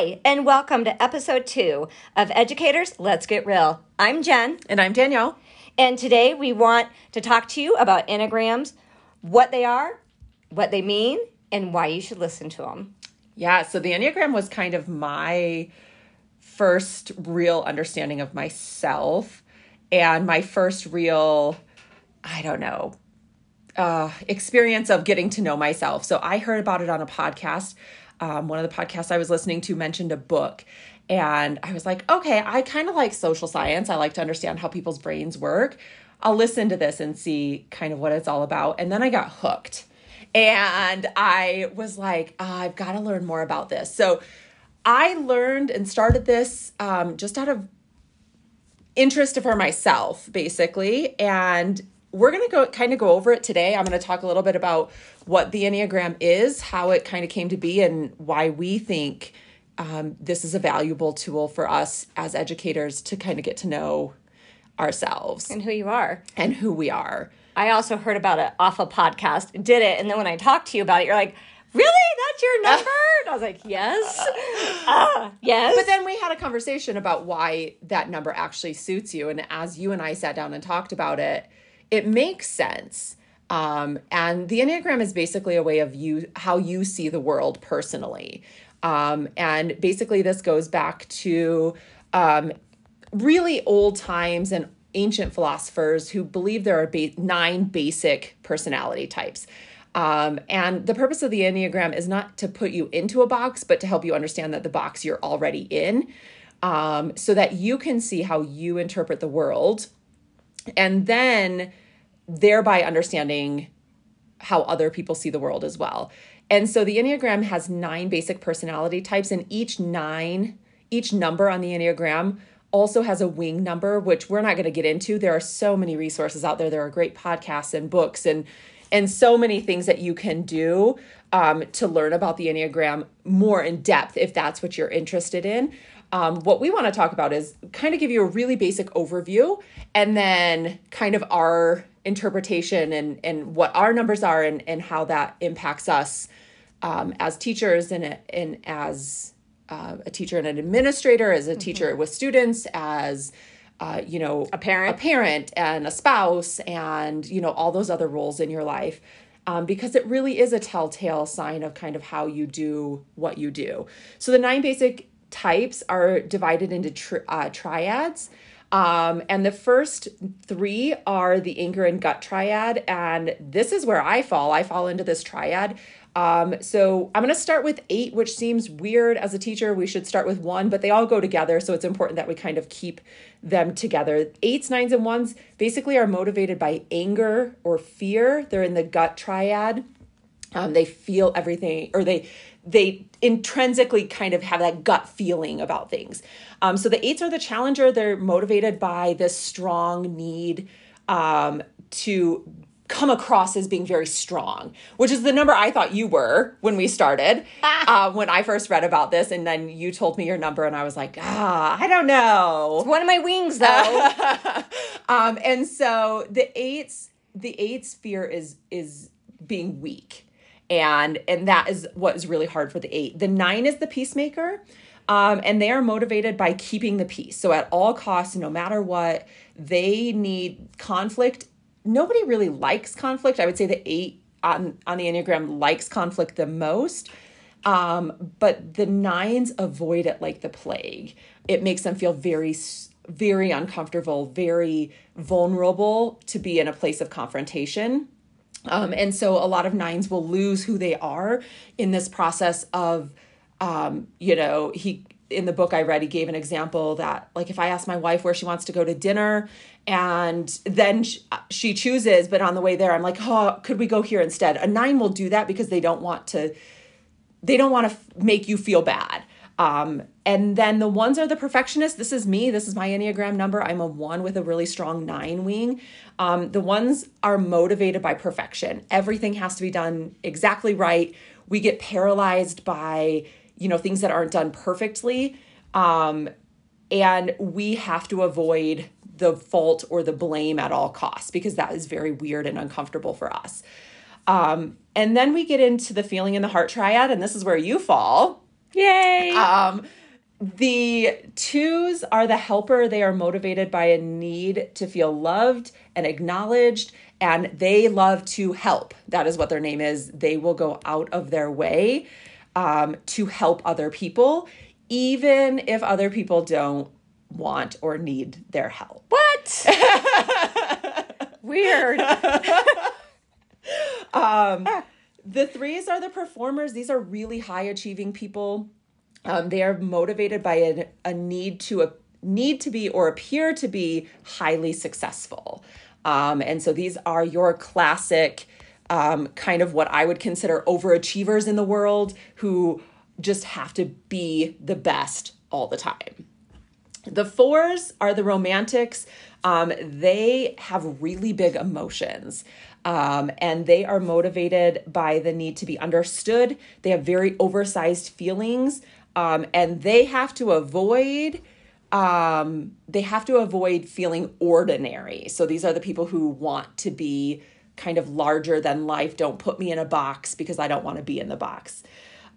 Hi, and welcome to episode two of Educators Let's Get Real. I'm Jen, And I'm Danielle. and today we want to talk to you about Enneagrams, what they are, what they mean, and why you should listen to them. Yeah, so the Enneagram was kind of my first real understanding of myself and my first real, I don't know, uh, experience of getting to know myself. So I heard about it on a podcast. Um, one of the podcasts I was listening to mentioned a book. And I was like, okay, I kind of like social science. I like to understand how people's brains work. I'll listen to this and see kind of what it's all about. And then I got hooked. And I was like, oh, I've got to learn more about this. So I learned and started this um, just out of interest for myself, basically. And we're going to go kind of go over it today. I'm going to talk a little bit about what the Enneagram is, how it kind of came to be, and why we think um, this is a valuable tool for us as educators to kind of get to know ourselves And who you are. and who we are. I also heard about it off a podcast, did it, and then when I talked to you about it, you're like, really? That's your number? And I was like, yes. Ah, yes. But then we had a conversation about why that number actually suits you. And as you and I sat down and talked about it, it makes sense. Um, and the Enneagram is basically a way of you how you see the world personally. Um, and basically, this goes back to um, really old times and ancient philosophers who believe there are ba- nine basic personality types. Um, and the purpose of the Enneagram is not to put you into a box, but to help you understand that the box you're already in um, so that you can see how you interpret the world and then thereby understanding how other people see the world as well. And so the Enneagram has nine basic personality types, and each nine, each number on the Enneagram also has a wing number, which we're not going to get into. There are so many resources out there. There are great podcasts and books and and so many things that you can do um, to learn about the Enneagram more in depth if that's what you're interested in. Um, what we want to talk about is kind of give you a really basic overview and then kind of our interpretation and, and what our numbers are and, and how that impacts us um, as teachers and, and as uh, a teacher and an administrator, as a teacher with students, as uh, you know, A parent. a parent, and a spouse, and you know all those other roles in your life, um, because it really is a telltale sign of kind of how you do what you do. So the nine basic types are divided into tri- uh, triads. Um, and the first three are the anger and gut triad. And this is where I fall. I fall into this triad. Um, so I'm going to start with eight, which seems weird as a teacher. We should start with one, but they all go together. So it's important that we kind of keep them together. Eights, nines, and ones basically are motivated by anger or fear. They're in the gut triad. Um, they feel everything, or they they intrinsically kind of have that gut feeling about things. Um, so the eights are the challenger. They're motivated by this strong need um, to come across as being very strong, which is the number I thought you were when we started. uh, when I first read about this, and then you told me your number, and I was like, ah, I don't know. one of my wings, though. um, and so the eights, the eights fear is is being weak, and and that is what is really hard for the eight. The nine is the peacemaker. Um, and they are motivated by keeping the peace. So, at all costs, no matter what, they need conflict. Nobody really likes conflict. I would say the eight on, on the Enneagram likes conflict the most. Um, but the nines avoid it like the plague. It makes them feel very, very uncomfortable, very vulnerable to be in a place of confrontation. Um, and so a lot of nines will lose who they are in this process of, um, you know, he in the book I read, he gave an example that, like, if I ask my wife where she wants to go to dinner and then sh- she chooses, but on the way there, I'm like, oh, could we go here instead? A nine will do that because they don't want to, they don't want to f- make you feel bad. Um, and then the ones are the perfectionists. This is me. This is my Enneagram number. I'm a one with a really strong nine wing. Um, the ones are motivated by perfection. Everything has to be done exactly right. We get paralyzed by, you know, things that aren't done perfectly. Um, and we have to avoid the fault or the blame at all costs because that is very weird and uncomfortable for us. Um, and then we get into the feeling in the heart triad, and this is where you fall. Yay! Um, the twos are the helper. They are motivated by a need to feel loved and acknowledged, and they love to help. That is what their name is. They will go out of their way um, to help other people, even if other people don't want or need their help. what? Weird. The threes are the performers. These are really high achieving people. Um, they are motivated by a, a need to a need to be or appear to be highly successful. Um, and so these are your classic um, kind of what I would consider overachievers in the world who just have to be the best all the time. The fours are the romantics. Um, they have really big emotions. Um, and they are motivated by the need to be understood. They have very oversized feelings. Um, and they have to avoid um, they have to avoid feeling ordinary. So these are the people who want to be kind of larger than life. Don't put me in a box because I don't want to be in the box.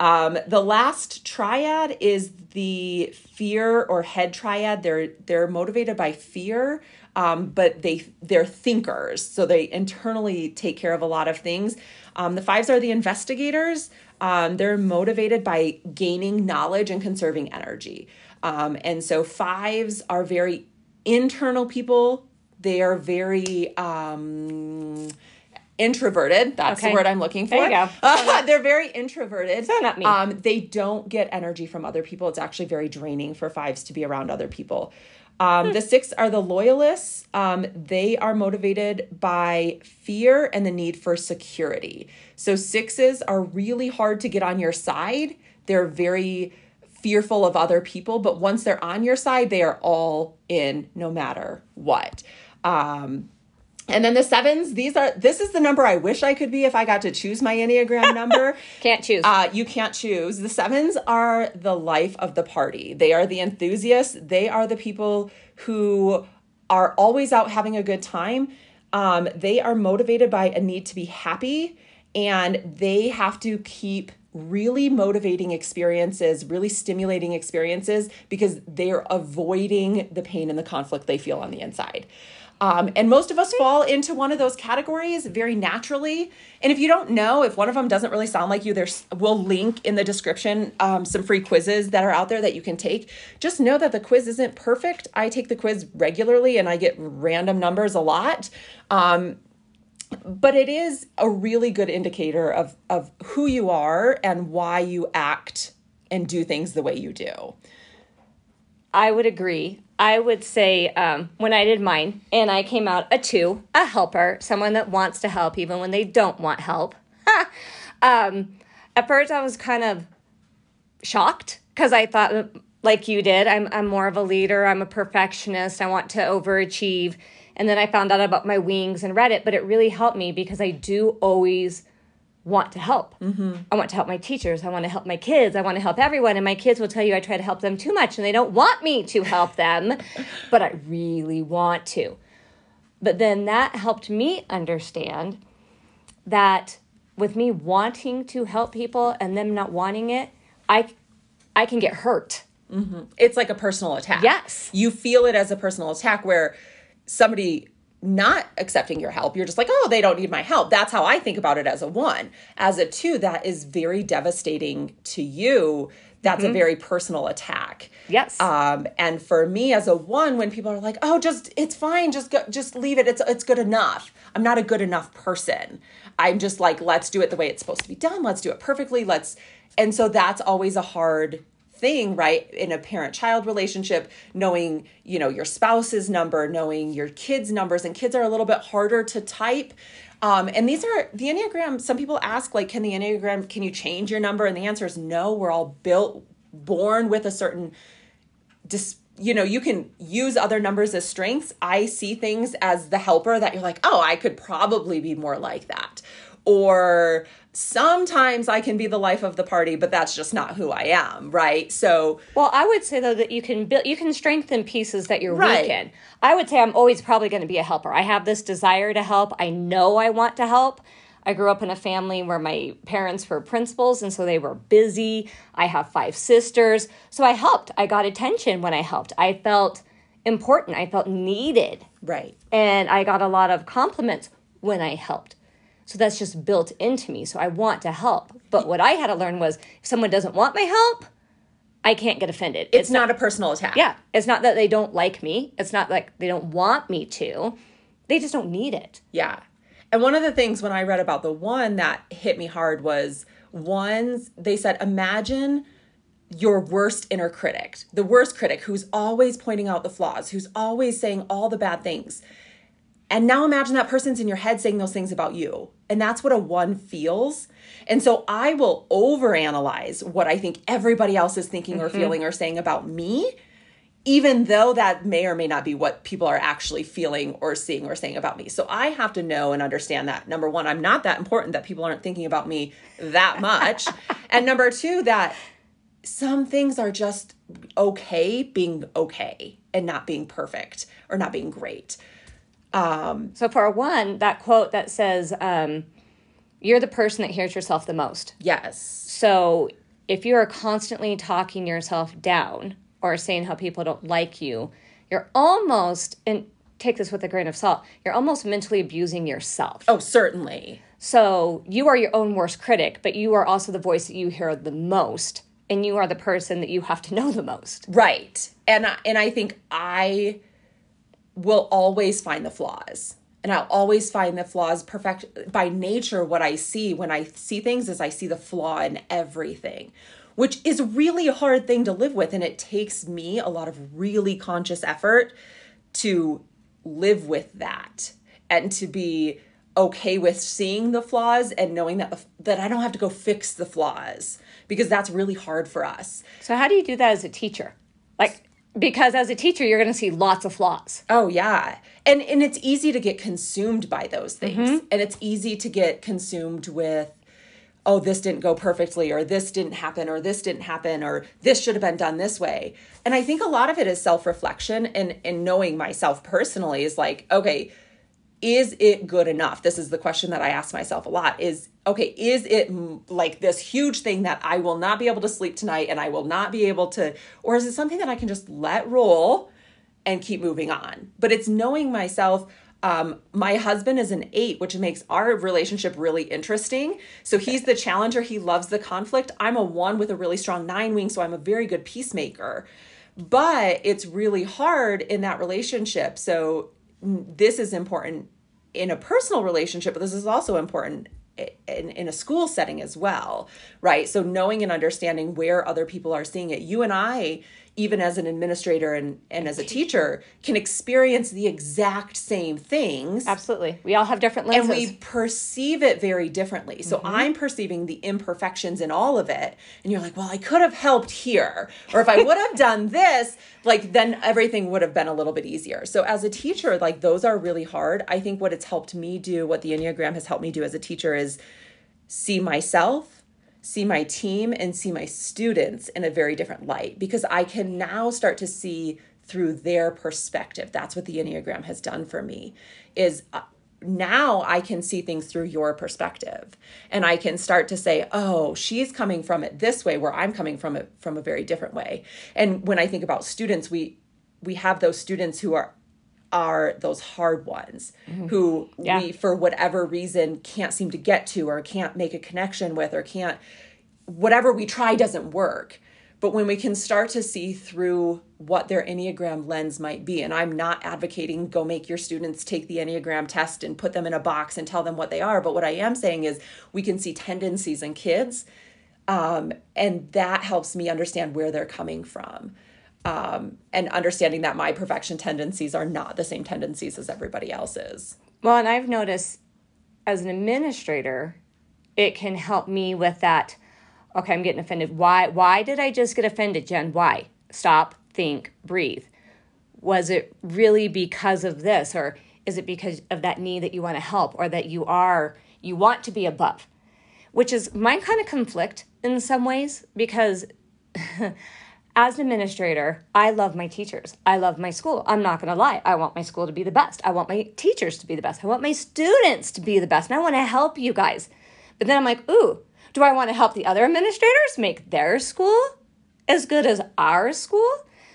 Um, the last triad is the fear or head triad. They're they're motivated by fear, um, but they they're thinkers, so they internally take care of a lot of things. Um, the fives are the investigators. Um, they're motivated by gaining knowledge and conserving energy. Um, and so fives are very internal people. They are very um, introverted. That's Okay. the word I'm looking for. There you go. they're very introverted. So not me. Um, they don't get energy from other people. It's actually very draining for fives to be around other people. Um, the six are the loyalists. Um, they are motivated by fear and the need for security. So sixes are really hard to get on your side. They're very fearful of other people, but once they're on your side, they are all in no matter what. Um, and then the sevens, these are this is the number I wish I could be if I got to choose my Enneagram number. Can't choose. Uh, you can't choose. The sevens are the life of the party. They are the enthusiasts. They are the people who are always out having a good time. Um, they are motivated by a need to be happy, and they have to keep really motivating experiences, really stimulating experiences because they're avoiding the pain and the conflict they feel on the inside. Um, and most of us fall into one of those categories very naturally. And if you don't know, if one of them doesn't really sound like you, there's we'll link in the description um, some free quizzes that are out there that you can take. Just know that the quiz isn't perfect. I take the quiz regularly and I get random numbers a lot. Um, but it is a really good indicator of of who you are and why you act and do things the way you do. I would agree. I would say um, when I did mine, and I came out a two, a helper, someone that wants to help even when they don't want help. um, at first, I was kind of shocked because I thought, like you did, I'm I'm more of a leader. I'm a perfectionist. I want to overachieve. And then I found out about my wings and Reddit, but it really helped me because I do always want to help. Mm-hmm. I want to help my teachers. I want to help my kids. I want to help everyone. And my kids will tell you I try to help them too much and they don't want me to help them, but I really want to. But then that helped me understand that with me wanting to help people and them not wanting it, I I can get hurt. Mm-hmm. It's like a personal attack. Yes. You feel it as a personal attack where somebody not accepting your help, you're just like, oh, they don't need my help. That's how I think about it as a one. As a two, that is very devastating to you. That's a very personal attack. Yes. Um, and for me as a one, when people are like, "Oh, just it's fine, just go, just leave it. It's it's good enough." I'm not a good enough person. I'm just like, let's do it the way it's supposed to be done. Let's do it perfectly. Let's, and so that's always a hard thing, right? In a parent-child relationship, knowing you know your spouse's number, knowing your kids' numbers, and kids are a little bit harder to type. Um, and these are the Enneagram. Some people ask, like, can the Enneagram, can you change your number? And the answer is no. We're all built, born with a certain dis, you know, you can use other numbers as strengths. I see things as the helper that you're like, oh, I could probably be more like that. Or sometimes I can be the life of the party, but that's just not who I am, right? So, Well, I would say though that you can build, you can strengthen pieces that you're Right. weak in. I would say I'm always probably going to be a helper. I have this desire to help. I know I want to help. I grew up in a family where my parents were principals and so they were busy. I have five sisters. So I helped. I got attention when I helped. I felt important. I felt needed. Right. And I got a lot of compliments when I helped. So that's just built into me. So I want to help. But what I had to learn was if someone doesn't want my help, I can't get offended. It's, not, a personal attack. Yeah. It's not that they don't like me. It's not like they don't want me to. They just don't need it. Yeah. And one of the things when I read about the one that hit me hard was ones, they said, imagine your worst inner critic, the worst critic who's always pointing out the flaws, who's always saying all the bad things. And now imagine that person's in your head saying those things about you. And that's what a one feels. And so I will overanalyze what I think everybody else is thinking or mm-hmm. feeling or saying about me, even though that may or may not be what people are actually feeling or seeing or saying about me. So I have to know and understand that number one, I'm not that important that people aren't thinking about me that much. and number two, that some things are just okay being okay and not being perfect or not being great. So for one, that quote that says, um, you're the person that hears yourself the most. Yes. So if you are constantly talking yourself down or saying how people don't like you, you're almost, and take this with a grain of salt, you're almost mentally abusing yourself. Oh, certainly. So you are your own worst critic, but you are also the voice that you hear the most, and you are the person that you have to know the most. Right. And I, and I think I will always find the flaws. And I'll always find the flaws perfect by nature what I see when I see things is I see the flaw in everything, which is really a hard thing to live with and it takes me a lot of really conscious effort to live with that and to be okay with seeing the flaws and knowing that that I don't have to go fix the flaws because that's really hard for us. So how do you do that as a teacher? Like because as a teacher you're going to see lots of flaws. Oh yeah. And and it's easy to get consumed by those things. Mm-hmm. And it's easy to get consumed with oh this didn't go perfectly or this didn't happen or this didn't happen or this should have been done this way. And I think a lot of it is self-reflection and and knowing myself personally is like okay, is it good enough? This is the question that I ask myself a lot is okay, is it like this huge thing that I will not be able to sleep tonight and I will not be able to, or is it something that I can just let roll and keep moving on? But it's knowing myself. Um, my husband is an eight, which makes our relationship really interesting. So he's the challenger. He loves the conflict. I'm a one with a really strong nine wing, so I'm a very good peacemaker. But it's really hard in that relationship. So this is important in a personal relationship, but this is also important in, in a school setting as well, right? So knowing and understanding where other people are seeing it. You and I, even as an administrator and, and as a teacher, can experience the exact same things. Absolutely. We all have different lenses. And we perceive it very differently. So mm-hmm. I'm perceiving the imperfections in all of it. And you're like, well, I could have helped here. Or if I would have done this, like then everything would have been a little bit easier. So as a teacher, like those are really hard. I think what it's helped me do, what the Enneagram has helped me do as a teacher is see myself see my team and see my students in a very different light because I can now start to see through their perspective. That's what the Enneagram has done for me is uh, now I can see things through your perspective and I can start to say, "Oh, she's coming from it this way where I'm coming from it from a very different way." And when I think about students, we we have those students who are are those hard ones who Yeah. we for whatever reason can't seem to get to or can't make a connection with or can't whatever we try doesn't work. But when we can start to see through what their enneagram lens might be and i'm not advocating go make your students take the enneagram test and put them in a box and tell them what they are but what i am saying is we can see tendencies in kids um, and that helps me understand where they're coming from um, and understanding that my perfection tendencies are not the same tendencies as everybody else's. Well, and I've noticed as an administrator, it can help me with that. Okay, I'm getting offended. Why? Why did I just get offended, Jen? Why? Stop, think, breathe. Was it really because of this, or is it because of that need that you want to help, or that you are you want to be above? Which is my kind of conflict in some ways because as an administrator, I love my teachers. I love my school. I'm not going to lie. I want my school to be the best. I want my teachers to be the best. I want my students to be the best. And I want to help you guys. But then I'm like, ooh, do I want to help the other administrators make their school as good as our school?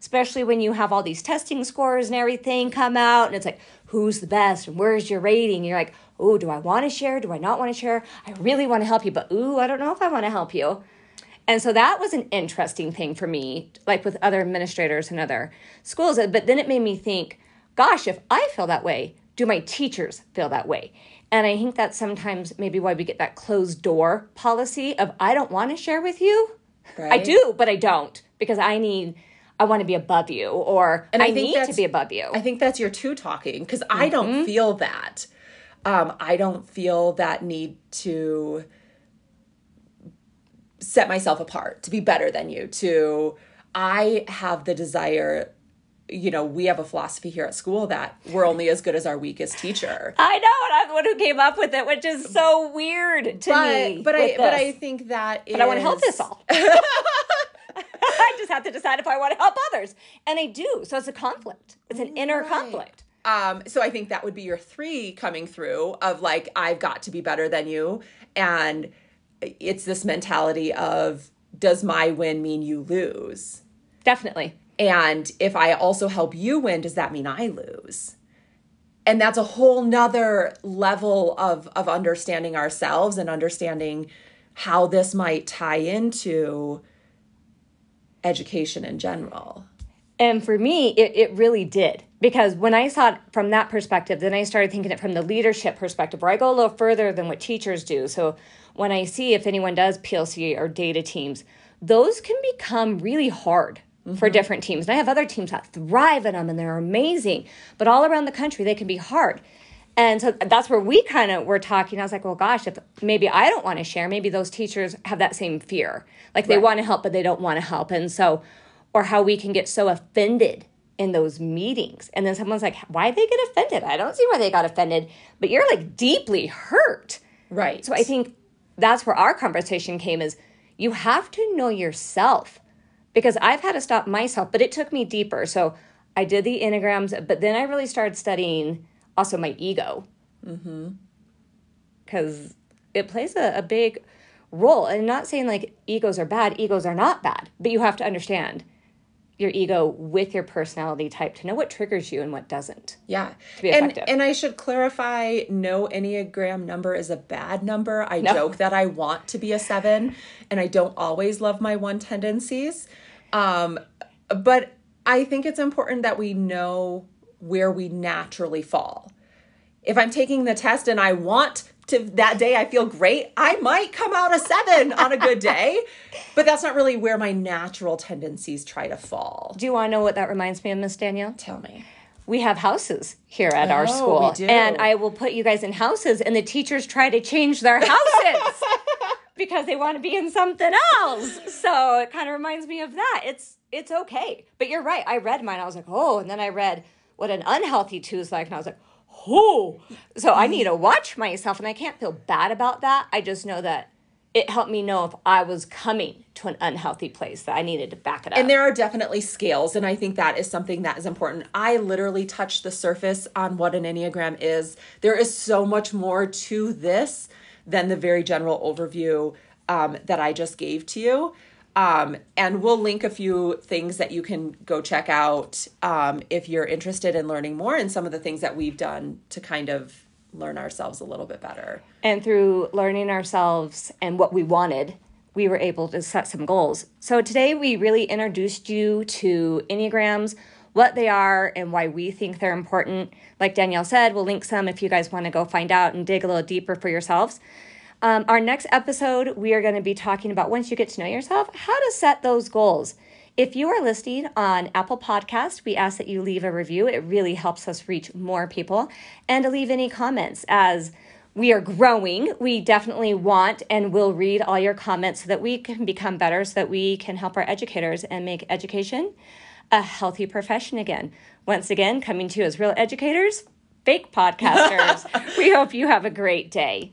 Especially when you have all these testing scores and everything come out, and it's like, who's the best and where's your rating? You're like, oh, do I want to share? Do I not want to share? I really want to help you, but ooh, I don't know if I want to help you. And so that was an interesting thing for me, like with other administrators and other schools. But then it made me think, gosh, if I feel that way, do my teachers feel that way? And I think that's sometimes maybe why we get that closed door policy of I don't want to share with you. Right. I do, but I don't because I need I want to be above you or and I, I need to be above you. I think that's your two talking because mm-hmm. I don't mm-hmm. feel that. Um, I don't feel that need to set myself apart, to be better than you, to I have the desire you know, we have a philosophy here at school that we're only as good as our weakest teacher. I know, and I'm the one who came up with it, which is so weird to but, me. But I, this. but I think that. But I want to help this all. I just have to decide if I want to help others, and I do. So it's a conflict. It's an inner right. conflict. Um, so I think that would be your three coming through of like I've got to be better than you, and it's this mentality of does my win mean you lose? Definitely. And if I also help you win, does that mean I lose? And that's a whole nother level of, of understanding ourselves and understanding how this might tie into education in general. And for me, it, it really did. Because when I saw it from that perspective, then I started thinking it from the leadership perspective, where I go a little further than what teachers do. So when I see if anyone does PLC or data teams, those can become really hard mm-hmm. for different teams. And I have other teams that thrive in them and they're amazing, but all around the country, they can be hard. And so that's where we kind of were talking. I was like, well, gosh, if maybe I don't want to share, maybe those teachers have that same fear. Like they right. want to help, but they don't want to help. And so, or how we can get so offended in those meetings. And then someone's like, why they get offended? I don't see why they got offended, but you're like deeply hurt. Right. So I think that's where our conversation came is you have to know yourself because I've had to stop myself, but it took me deeper. So I did the Enneagrams, but then I really started studying also my ego. Because mm-hmm. it plays a, a big role. And not saying like egos are bad, egos are not bad, but you have to understand your ego with your personality type to know what triggers you and what doesn't. Yeah. To be effective. And, and I should clarify no Enneagram number is a bad number. I no. joke that I want to be a seven and I don't always love my one tendencies. Um, but I think it's important that we know where we naturally fall. If I'm taking the test and I want to that day I feel great, I might come out a seven on a good day, but that's not really where my natural tendencies try to fall. Do you want to know what that reminds me of, Miss Danielle? Tell me. We have houses here at oh, our school, and I will put you guys in houses, and the teachers try to change their houses because they want to be in something else. So it kind of reminds me of that. It's it's okay, but you're right. I read mine. I was like, oh, and then I read what an unhealthy two is like, and I was like, oh. So I need to watch myself, and I can't feel bad about that. I just know that it helped me know if I was coming to an unhealthy place that I needed to back it up. And there are definitely scales, and I think that is something that is important. I literally touched the surface on what an Enneagram is. There is so much more to this than the very general overview um, that I just gave to you. Um, and we'll link a few things that you can go check out um, if you're interested in learning more and some of the things that we've done to kind of learn ourselves a little bit better. And through learning ourselves and what we wanted, we were able to set some goals. So today we really introduced you to Enneagrams, what they are, and why we think they're important. Like Danielle said, we'll link some if you guys want to go find out and dig a little deeper for yourselves. Um, our next episode, we are going to be talking about once you get to know yourself, how to set those goals. If you are listening on Apple Podcast, we ask that you leave a review. It really helps us reach more people and to leave any comments as we are growing. We definitely want and will read all your comments so that we can become better, so that we can help our educators and make education a healthy profession again. Once again, coming to you as real educators, fake podcasters. we hope you have a great day.